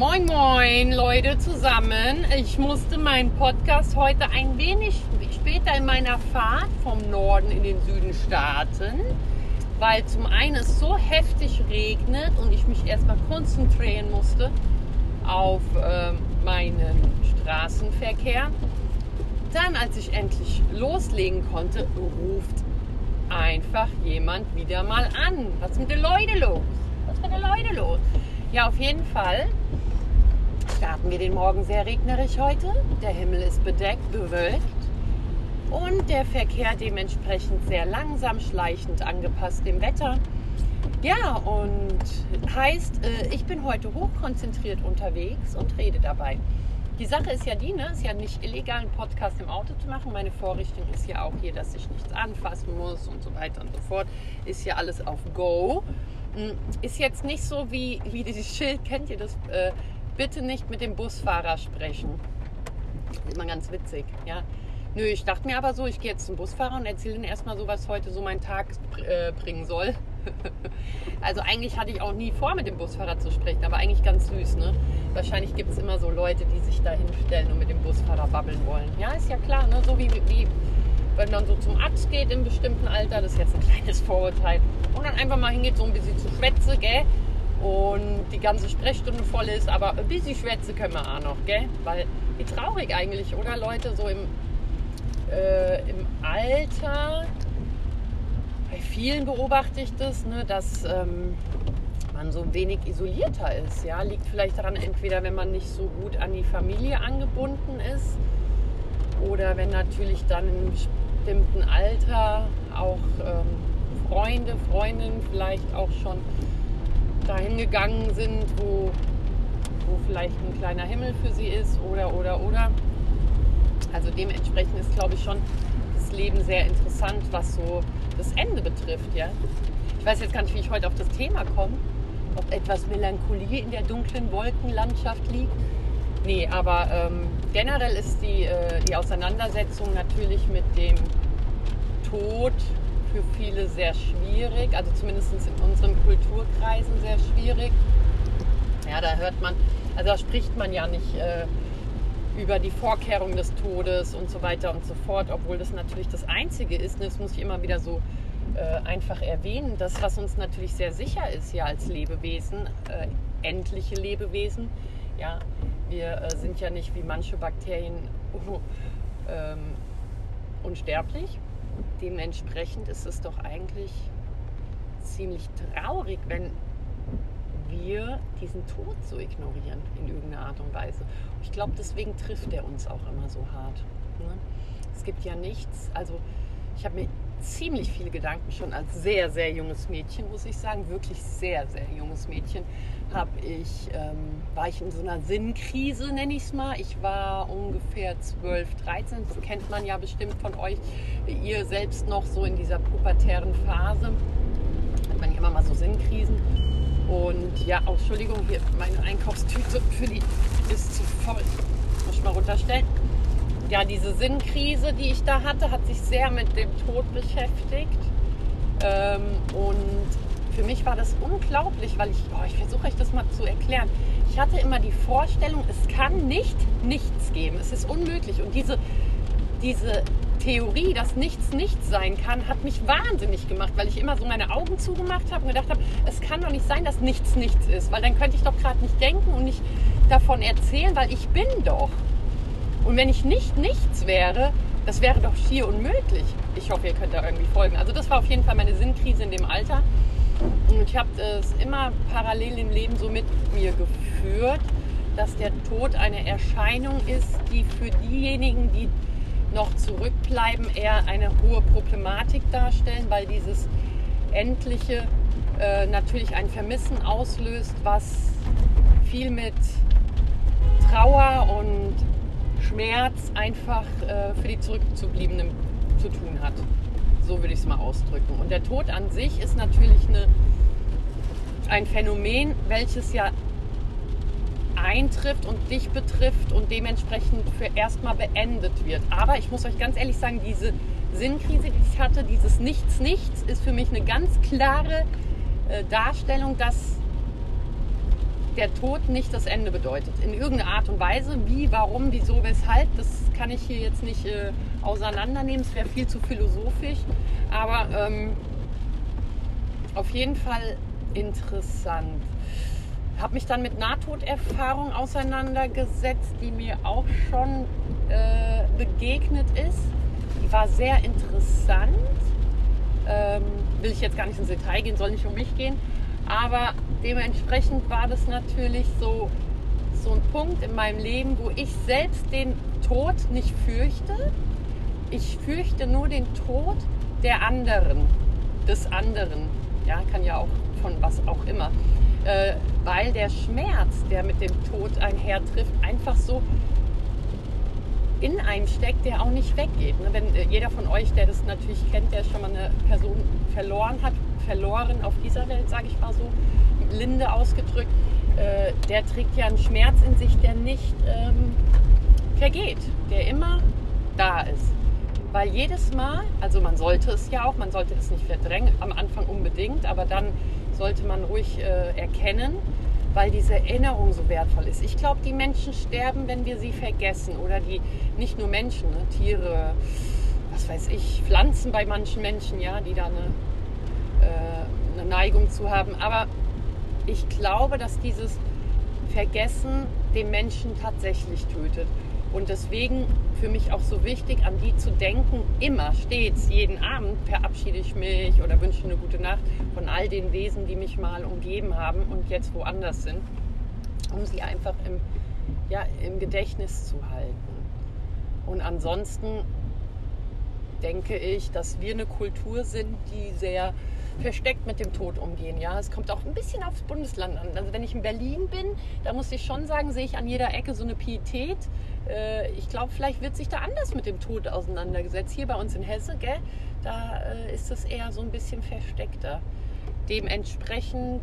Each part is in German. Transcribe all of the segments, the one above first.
Moin, moin, Leute zusammen. Ich musste meinen Podcast heute ein wenig später in meiner Fahrt vom Norden in den Süden starten, weil zum einen es so heftig regnet und ich mich erstmal konzentrieren musste auf äh, meinen Straßenverkehr. Dann, als ich endlich loslegen konnte, ruft einfach jemand wieder mal an. Was ist mit den Leuten los? Was ist mit den Leuten los? Ja, auf jeden Fall starten wir den Morgen sehr regnerisch heute. Der Himmel ist bedeckt, bewölkt und der Verkehr dementsprechend sehr langsam, schleichend angepasst dem Wetter. Ja, und heißt, äh, ich bin heute hochkonzentriert unterwegs und rede dabei. Die Sache ist ja die, ne? ist ja nicht illegal, einen Podcast im Auto zu machen. Meine Vorrichtung ist ja auch hier, dass ich nichts anfassen muss und so weiter und so fort. Ist ja alles auf Go. Hm, ist jetzt nicht so wie, wie dieses Schild, kennt ihr das? Äh, bitte nicht mit dem Busfahrer sprechen. Immer ganz witzig, ja. Nö, ich dachte mir aber so, ich gehe jetzt zum Busfahrer und erzähle ihm erstmal so, was heute so mein Tag äh, bringen soll. also eigentlich hatte ich auch nie vor, mit dem Busfahrer zu sprechen, aber eigentlich ganz süß, ne? Wahrscheinlich gibt es immer so Leute, die sich da hinstellen und mit dem Busfahrer babbeln wollen. Ja, ist ja klar, ne? So wie, wie wenn man so zum Arzt geht im bestimmten Alter, das ist jetzt ein kleines Vorurteil, und dann einfach mal hingeht, so ein bisschen zu schwätze, gell? Und die ganze Sprechstunde voll ist, aber ein bisschen schwätze können wir auch noch, gell? Weil, wie traurig eigentlich, oder Leute, so im, äh, im Alter, bei vielen beobachte ich das, ne, dass ähm, man so wenig isolierter ist. Ja? Liegt vielleicht daran, entweder wenn man nicht so gut an die Familie angebunden ist oder wenn natürlich dann im bestimmten Alter auch ähm, Freunde, Freundinnen vielleicht auch schon dahin gegangen sind, wo, wo vielleicht ein kleiner Himmel für sie ist oder, oder, oder. Also dementsprechend ist, glaube ich, schon das Leben sehr interessant, was so das Ende betrifft. Ja? Ich weiß jetzt gar nicht, wie ich heute auf das Thema komme. Ob etwas Melancholie in der dunklen Wolkenlandschaft liegt. Nee, aber ähm, generell ist die, äh, die Auseinandersetzung natürlich mit dem Tod für viele sehr schwierig, also zumindest in unseren Kulturkreisen sehr schwierig. Ja, da hört man, also da spricht man ja nicht äh, über die Vorkehrung des Todes und so weiter und so fort, obwohl das natürlich das Einzige ist. Das muss ich immer wieder so äh, einfach erwähnen. Das, was uns natürlich sehr sicher ist ja als Lebewesen, äh, endliche Lebewesen, ja, wir äh, sind ja nicht wie manche Bakterien ähm, unsterblich. Dementsprechend ist es doch eigentlich ziemlich traurig, wenn wir diesen Tod so ignorieren in irgendeiner Art und Weise. Ich glaube, deswegen trifft er uns auch immer so hart. Ne? Es gibt ja nichts, also ich habe mir ziemlich viele Gedanken schon als sehr, sehr junges Mädchen, muss ich sagen, wirklich sehr, sehr junges Mädchen, habe ich, ähm, war ich in so einer Sinnkrise, nenne ich es mal. Ich war ungefähr 12, 13, das kennt man ja bestimmt von euch, ihr selbst noch so in dieser pubertären Phase, hat man ja immer mal so Sinnkrisen. Und ja, oh, Entschuldigung, hier meine Einkaufstüte für die ist zu voll. Muss ich mal runterstellen. Ja, diese Sinnkrise, die ich da hatte, hat sich sehr mit dem Tod beschäftigt. Ähm, und für mich war das unglaublich, weil ich, oh, ich versuche euch das mal zu erklären. Ich hatte immer die Vorstellung, es kann nicht nichts geben. Es ist unmöglich. Und diese, diese Theorie, dass nichts nichts sein kann, hat mich wahnsinnig gemacht, weil ich immer so meine Augen zugemacht habe und gedacht habe, es kann doch nicht sein, dass nichts nichts ist, weil dann könnte ich doch gerade nicht denken und nicht davon erzählen, weil ich bin doch. Und wenn ich nicht nichts wäre, das wäre doch schier unmöglich. Ich hoffe, ihr könnt da irgendwie folgen. Also das war auf jeden Fall meine Sinnkrise in dem Alter. Und ich habe es immer parallel im Leben so mit mir geführt, dass der Tod eine Erscheinung ist, die für diejenigen, die noch zurückbleiben, eher eine hohe Problematik darstellen, weil dieses Endliche äh, natürlich ein Vermissen auslöst, was viel mit Trauer und Schmerz einfach äh, für die Zurückzubliebenen zu tun hat. So würde ich es mal ausdrücken. Und der Tod an sich ist natürlich eine, ein Phänomen, welches ja eintrifft und dich betrifft und dementsprechend für erstmal beendet wird. Aber ich muss euch ganz ehrlich sagen, diese Sinnkrise, die ich hatte, dieses Nichts, Nichts, ist für mich eine ganz klare äh, Darstellung, dass der Tod nicht das Ende bedeutet. In irgendeiner Art und Weise. Wie, warum, wieso, weshalb, das kann ich hier jetzt nicht äh, auseinandernehmen. Es wäre viel zu philosophisch. Aber ähm, auf jeden Fall interessant. Habe mich dann mit Nahtoderfahrung auseinandergesetzt, die mir auch schon äh, begegnet ist. Die war sehr interessant. Ähm, will ich jetzt gar nicht ins Detail gehen, soll nicht um mich gehen. Aber dementsprechend war das natürlich so, so ein Punkt in meinem Leben, wo ich selbst den Tod nicht fürchte. Ich fürchte nur den Tod der anderen, des anderen. Ja, kann ja auch von was auch immer. Äh, weil der Schmerz, der mit dem Tod einhertrifft, einfach so in einem steckt, der auch nicht weggeht. Ne? Wenn äh, jeder von euch, der das natürlich kennt, der schon mal eine Person verloren hat, verloren auf dieser Welt, sage ich mal so, linde ausgedrückt, äh, der trägt ja einen Schmerz in sich, der nicht ähm, vergeht, der immer da ist. Weil jedes Mal, also man sollte es ja auch, man sollte es nicht verdrängen, am Anfang unbedingt, aber dann sollte man ruhig äh, erkennen, weil diese Erinnerung so wertvoll ist. Ich glaube, die Menschen sterben, wenn wir sie vergessen. Oder die, nicht nur Menschen, ne, Tiere, was weiß ich, Pflanzen bei manchen Menschen, ja, die da eine, äh, eine Neigung zu haben. Aber ich glaube, dass dieses Vergessen den Menschen tatsächlich tötet. Und deswegen für mich auch so wichtig, an die zu denken, immer, stets, jeden Abend verabschiede ich mich oder wünsche eine gute Nacht von all den Wesen, die mich mal umgeben haben und jetzt woanders sind, um sie einfach im, ja, im Gedächtnis zu halten. Und ansonsten denke ich, dass wir eine Kultur sind, die sehr versteckt mit dem Tod umgehen. Ja, es kommt auch ein bisschen aufs Bundesland an. Also wenn ich in Berlin bin, da muss ich schon sagen, sehe ich an jeder Ecke so eine Pietät. Äh, ich glaube, vielleicht wird sich da anders mit dem Tod auseinandergesetzt. Hier bei uns in Hesse, gell, da äh, ist es eher so ein bisschen versteckter. Dementsprechend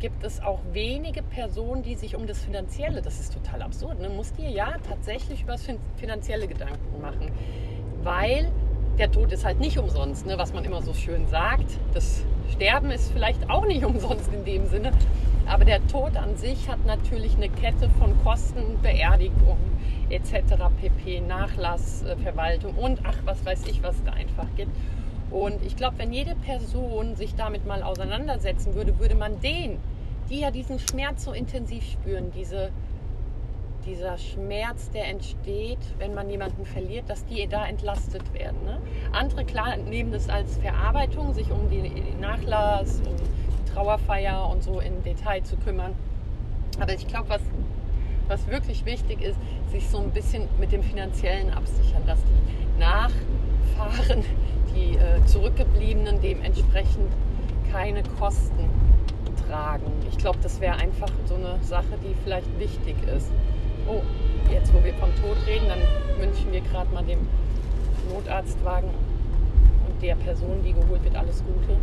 gibt es auch wenige Personen, die sich um das Finanzielle, das ist total absurd, ne? muss dir ja tatsächlich über das Finanzielle Gedanken machen. Weil der Tod ist halt nicht umsonst, ne? was man immer so schön sagt. Das Sterben ist vielleicht auch nicht umsonst in dem Sinne. Aber der Tod an sich hat natürlich eine Kette von Kosten, Beerdigung etc. pp, Nachlass, äh, Verwaltung und ach, was weiß ich, was da einfach gibt. Und ich glaube, wenn jede Person sich damit mal auseinandersetzen würde, würde man den, die ja diesen Schmerz so intensiv spüren, diese dieser Schmerz, der entsteht, wenn man jemanden verliert, dass die da entlastet werden. Ne? Andere, klar, nehmen das als Verarbeitung, sich um den Nachlass, um Trauerfeier und so im Detail zu kümmern. Aber ich glaube, was, was wirklich wichtig ist, sich so ein bisschen mit dem Finanziellen absichern, dass die Nachfahren, die äh, Zurückgebliebenen dementsprechend keine Kosten tragen. Ich glaube, das wäre einfach so eine Sache, die vielleicht wichtig ist oh, jetzt wo wir vom Tod reden, dann wünschen wir gerade mal dem Notarztwagen und der Person, die geholt wird, alles Gute,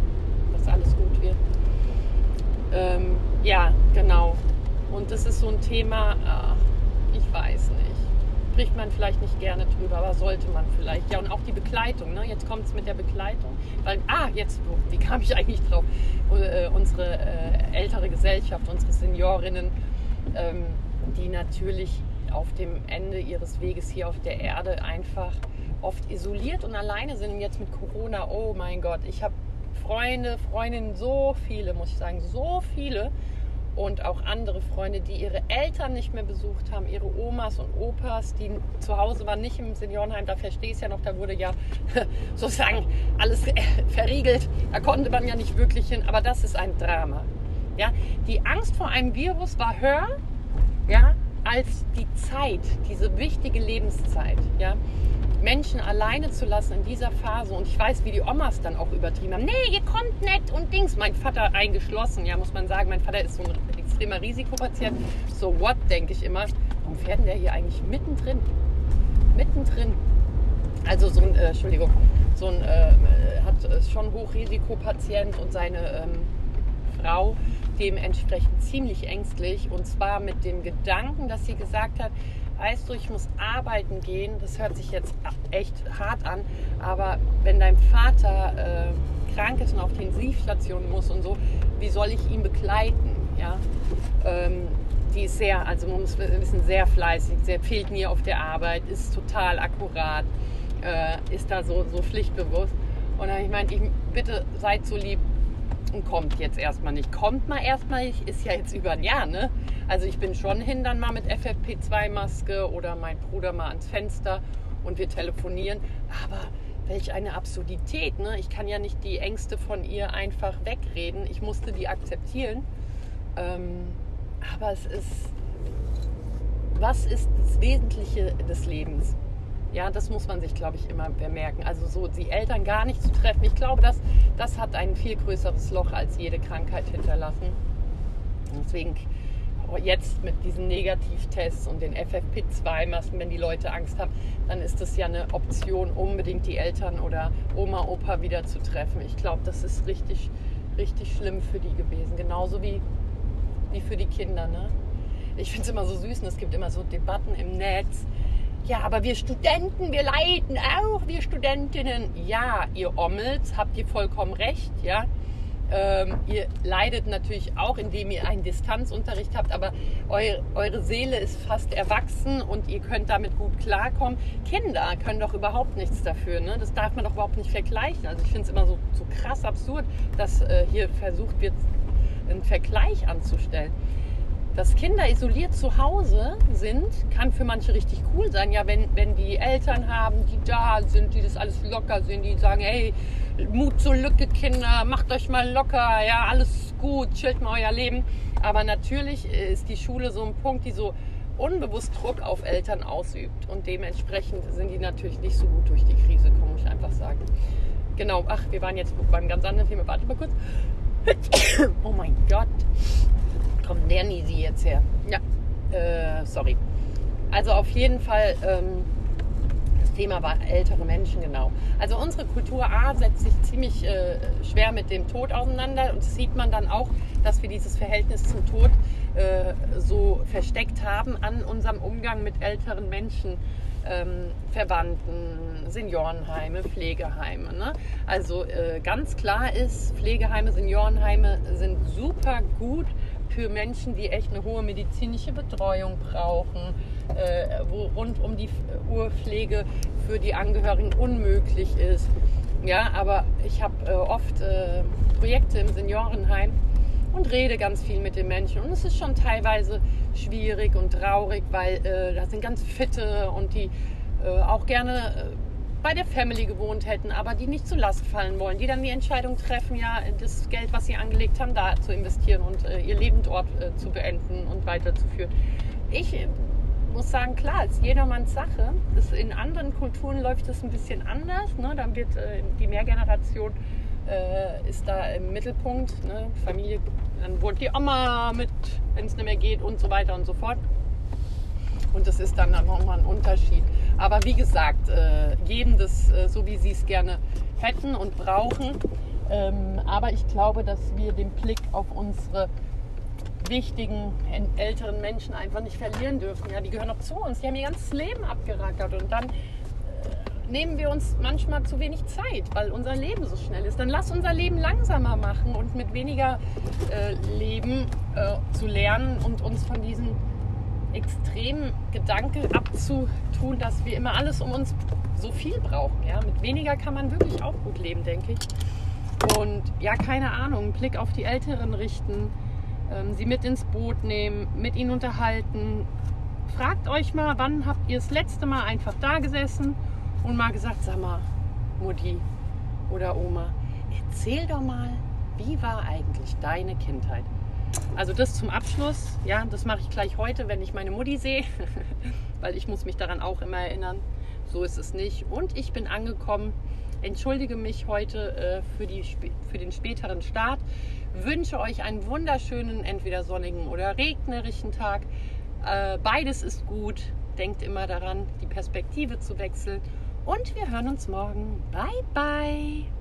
dass alles gut wird. Ähm, ja, genau. Und das ist so ein Thema, ach, ich weiß nicht. Spricht man vielleicht nicht gerne drüber, aber sollte man vielleicht. Ja, und auch die Begleitung. Ne? Jetzt kommt es mit der Begleitung. Weil, ah, jetzt, wie kam ich eigentlich drauf? Äh, unsere äh, ältere Gesellschaft, unsere Seniorinnen, ähm, die natürlich auf dem Ende ihres Weges hier auf der Erde einfach oft isoliert und alleine sind. Und jetzt mit Corona, oh mein Gott, ich habe Freunde, Freundinnen, so viele, muss ich sagen, so viele und auch andere Freunde, die ihre Eltern nicht mehr besucht haben, ihre Omas und Opas, die zu Hause waren, nicht im Seniorenheim, da verstehe ich es ja noch, da wurde ja sozusagen alles verriegelt, da konnte man ja nicht wirklich hin, aber das ist ein Drama. Ja? Die Angst vor einem Virus war höher ja, als die Zeit, diese wichtige Lebenszeit, ja, Menschen alleine zu lassen in dieser Phase. Und ich weiß, wie die Omas dann auch übertrieben haben. Nee, ihr kommt nicht und Dings. Mein Vater eingeschlossen, ja, muss man sagen. Mein Vater ist so ein extremer Risikopatient. So what, denke ich immer. Warum fährt denn der hier eigentlich mittendrin? Mittendrin. Also so ein, äh, Entschuldigung, so ein, äh, hat äh, schon Hochrisikopatient und seine ähm, Frau dementsprechend ziemlich ängstlich. Und zwar mit dem Gedanken, dass sie gesagt hat, weißt du, ich muss arbeiten gehen. Das hört sich jetzt echt hart an, aber wenn dein Vater äh, krank ist und auf die Intensivstation muss und so, wie soll ich ihn begleiten? ja. Ähm, die ist sehr, also man muss wissen, sehr fleißig, sehr fehlt mir auf der Arbeit, ist total akkurat, äh, ist da so, so pflichtbewusst. Und dann ich meine, ich bitte seid so lieb kommt jetzt erstmal nicht. Kommt mal erstmal nicht, ist ja jetzt über ein Jahr, ne? Also ich bin schon hin dann mal mit FFP2-Maske oder mein Bruder mal ans Fenster und wir telefonieren. Aber welch eine Absurdität, ne? Ich kann ja nicht die Ängste von ihr einfach wegreden. Ich musste die akzeptieren. Ähm, aber es ist, was ist das Wesentliche des Lebens? Ja, das muss man sich, glaube ich, immer bemerken. Also so die Eltern gar nicht zu treffen. Ich glaube, das, das hat ein viel größeres Loch als jede Krankheit hinterlassen. Deswegen jetzt mit diesen Negativtests und den FFP2-Masken, wenn die Leute Angst haben, dann ist das ja eine Option, unbedingt die Eltern oder Oma, Opa wieder zu treffen. Ich glaube, das ist richtig, richtig schlimm für die gewesen. Genauso wie wie für die Kinder. Ne? Ich finde es immer so süß und es gibt immer so Debatten im Netz. Ja, aber wir Studenten, wir leiden auch, wir Studentinnen. Ja, ihr Ommels, habt ihr vollkommen recht, ja. Ähm, ihr leidet natürlich auch, indem ihr einen Distanzunterricht habt, aber eu, eure Seele ist fast erwachsen und ihr könnt damit gut klarkommen. Kinder können doch überhaupt nichts dafür. Ne? Das darf man doch überhaupt nicht vergleichen. Also ich finde es immer so, so krass absurd, dass äh, hier versucht wird, einen Vergleich anzustellen. Dass Kinder isoliert zu Hause sind, kann für manche richtig cool sein. Ja, wenn, wenn die Eltern haben, die da sind, die das alles locker sehen, die sagen, hey, Mut zur Lücke, Kinder, macht euch mal locker, ja, alles gut, chillt mal euer Leben. Aber natürlich ist die Schule so ein Punkt, die so unbewusst Druck auf Eltern ausübt. Und dementsprechend sind die natürlich nicht so gut durch die Krise muss ich einfach sagen. Genau, ach, wir waren jetzt beim ganz anderen Thema. Warte mal kurz. oh mein Gott. Kommt der Nisi jetzt her? Ja, äh, sorry. Also auf jeden Fall, ähm, das Thema war ältere Menschen, genau. Also unsere Kultur A setzt sich ziemlich äh, schwer mit dem Tod auseinander und das sieht man dann auch, dass wir dieses Verhältnis zum Tod äh, so versteckt haben an unserem Umgang mit älteren Menschen ähm, Verwandten, Seniorenheime, Pflegeheime. Ne? Also äh, ganz klar ist, Pflegeheime, Seniorenheime sind super gut für Menschen, die echt eine hohe medizinische Betreuung brauchen, äh, wo rund um die Uhr Pflege für die Angehörigen unmöglich ist. Ja, aber ich habe äh, oft äh, Projekte im Seniorenheim und rede ganz viel mit den Menschen. Und es ist schon teilweise schwierig und traurig, weil äh, da sind ganz fitte und die äh, auch gerne äh, bei der Family gewohnt hätten, aber die nicht zur Last fallen wollen, die dann die Entscheidung treffen, ja, das Geld, was sie angelegt haben, da zu investieren und äh, ihr Leben dort äh, zu beenden und weiterzuführen. Ich äh, muss sagen, klar, ist jedermanns Sache. Das, in anderen Kulturen läuft das ein bisschen anders. Ne? Dann wird die Mehrgeneration äh, ist da im Mittelpunkt. Ne? Familie, dann wohnt die Oma mit, wenn es nicht mehr geht und so weiter und so fort. Und das ist dann nochmal ein Unterschied. Aber wie gesagt, äh, jedem das äh, so, wie sie es gerne hätten und brauchen. Ähm, aber ich glaube, dass wir den Blick auf unsere wichtigen älteren Menschen einfach nicht verlieren dürfen. Ja, die gehören auch zu uns. Die haben ihr ganzes Leben abgerackert und dann nehmen wir uns manchmal zu wenig Zeit, weil unser Leben so schnell ist. Dann lass unser Leben langsamer machen und mit weniger äh, Leben äh, zu lernen und uns von diesem extremen Gedanke abzutun, dass wir immer alles um uns so viel brauchen. Ja? Mit weniger kann man wirklich auch gut leben, denke ich. Und ja, keine Ahnung, Blick auf die Älteren richten, ähm, sie mit ins Boot nehmen, mit ihnen unterhalten. Fragt euch mal, wann habt ihr das letzte Mal einfach da gesessen und mal gesagt, sag mal, Mutti oder Oma, erzähl doch mal, wie war eigentlich deine Kindheit? Also das zum Abschluss, ja, das mache ich gleich heute, wenn ich meine Mutti sehe, weil ich muss mich daran auch immer erinnern. So ist es nicht. Und ich bin angekommen, entschuldige mich heute äh, für, die, für den späteren Start, wünsche euch einen wunderschönen, entweder sonnigen oder regnerischen Tag. Äh, beides ist gut. Denkt immer daran, die Perspektive zu wechseln und wir hören uns morgen. Bye, bye.